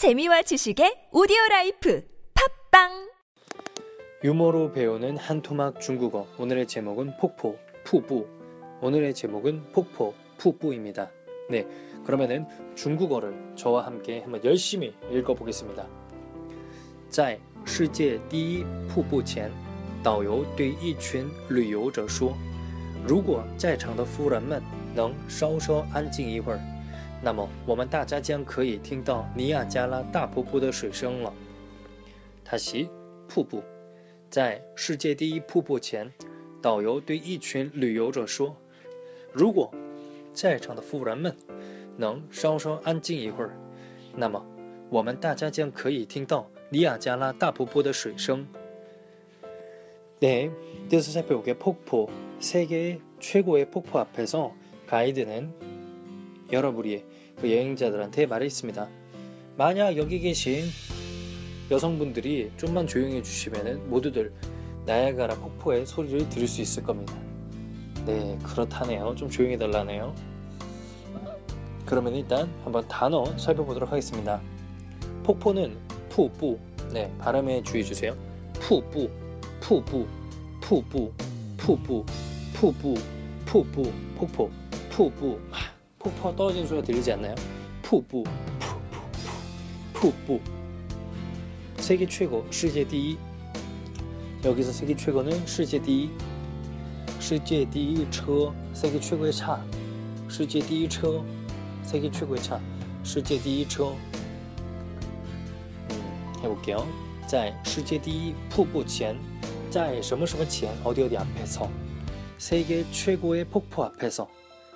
재미와 지식의 오디오 라이프 팝빵 유머로 배우는 한 토막 중국어. 오늘의 제목은 폭포, 푸부. 오늘의 제목은 폭포, 푸부입니다. 네, 그러면은 중국어를 저와 함께 한번 열심히 읽어보겠습니다. 在世界第一瀑布前，导游对一群旅游者说：“如果在场的夫人们能稍稍安静一会儿， 那么我们大家将可以听到尼亚加拉大瀑布的水声了。”他袭瀑布。在世界第一瀑布前，导游对一群旅游者说：“如果在场的夫人们能稍稍安静一会儿，那么我们大家将可以听到尼亚加拉大瀑布的水声。”네 이어서 살펴볼게요. 폭포. 세계 최고의 폭포 앞에서 가이드는 여러분이 그 여행자들한테 말했습니다. 만약 여기 계신 여성분들이 좀만 조용해 주시면 모두들 나야가라 폭포의 소리를 들을 수 있을 겁니다. 네, 그렇다네요. 좀 조용히 달라네요. 그러면 일단 한번 단어 살펴보도록 하겠습니다. 폭포는 푸부. 네, 발음에 주의 주세요. 푸부, 푸부, 푸부, 푸부, 푸부, 푸부, 폭포, 푸부. 폭포 떨어지는 소리가 들리지 않나요? 푸부, 푸부, 푸부. 세계 최고, 世界第一. 여기서 세계 최고는 世界第一.世界第一车, 세계 최고의 차. 世界第一车, 세계 최고의 차. 世界第一车. 음, 해볼게요. 在世界第一瀑布前,在什么什么前, 어디 어디 앞에서. 세계 최고의 폭포 앞에서.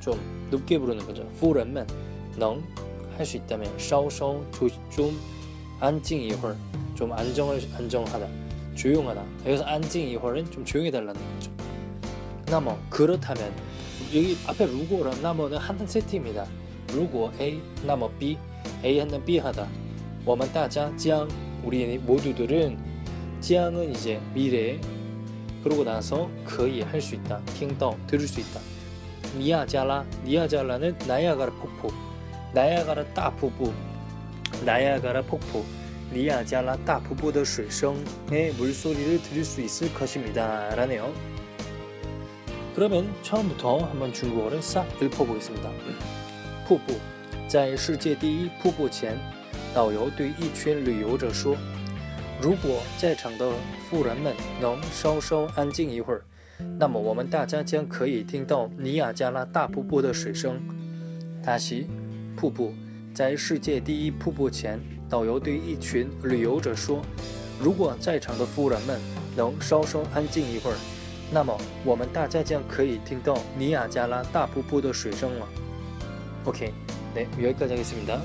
좀 높게 부르는 거죠. 후런만 능 할수 있다면 샤오샤오 좀 안징 이홀 좀 안정을 안정하다 조용하다 여기서 안징 이홀은 좀 조용히 달라는 거죠. 나머 그렇다면 여기 앞에 루고랑 나머는 한 세트입니다. 루고 A 나머 B A 한는 B 하다. 워만 따자 지앙 우리 모두들은 지앙은 이제 미래 그러고 나서 거의 할 수 있다. 킹더 들을 수 있다. 니아자라 니아자라는 나야가라 폭포 나야가라 따폭포 나야가라 폭포, 리아자라 따瀑布的 水声의 물소리를 들을 수 있을 것입니다. 라네요. 그러면 처음부터 한번 중국어를 싹 읊어보겠습니다. 瀑布在世界第一瀑布前，导游对一群旅游者说：“如果在场的富人们能稍稍安静一会儿， 那么我们大家将可以听到尼亚加拉大瀑布的水声。”大西瀑布。在世界第一瀑布前，导游对一群旅游者说：“如果在场的夫人们能稍稍安静一会儿，那么我们大家将可以听到尼亚加拉大瀑布的水声了。” OK， 네여기까지하겠습니다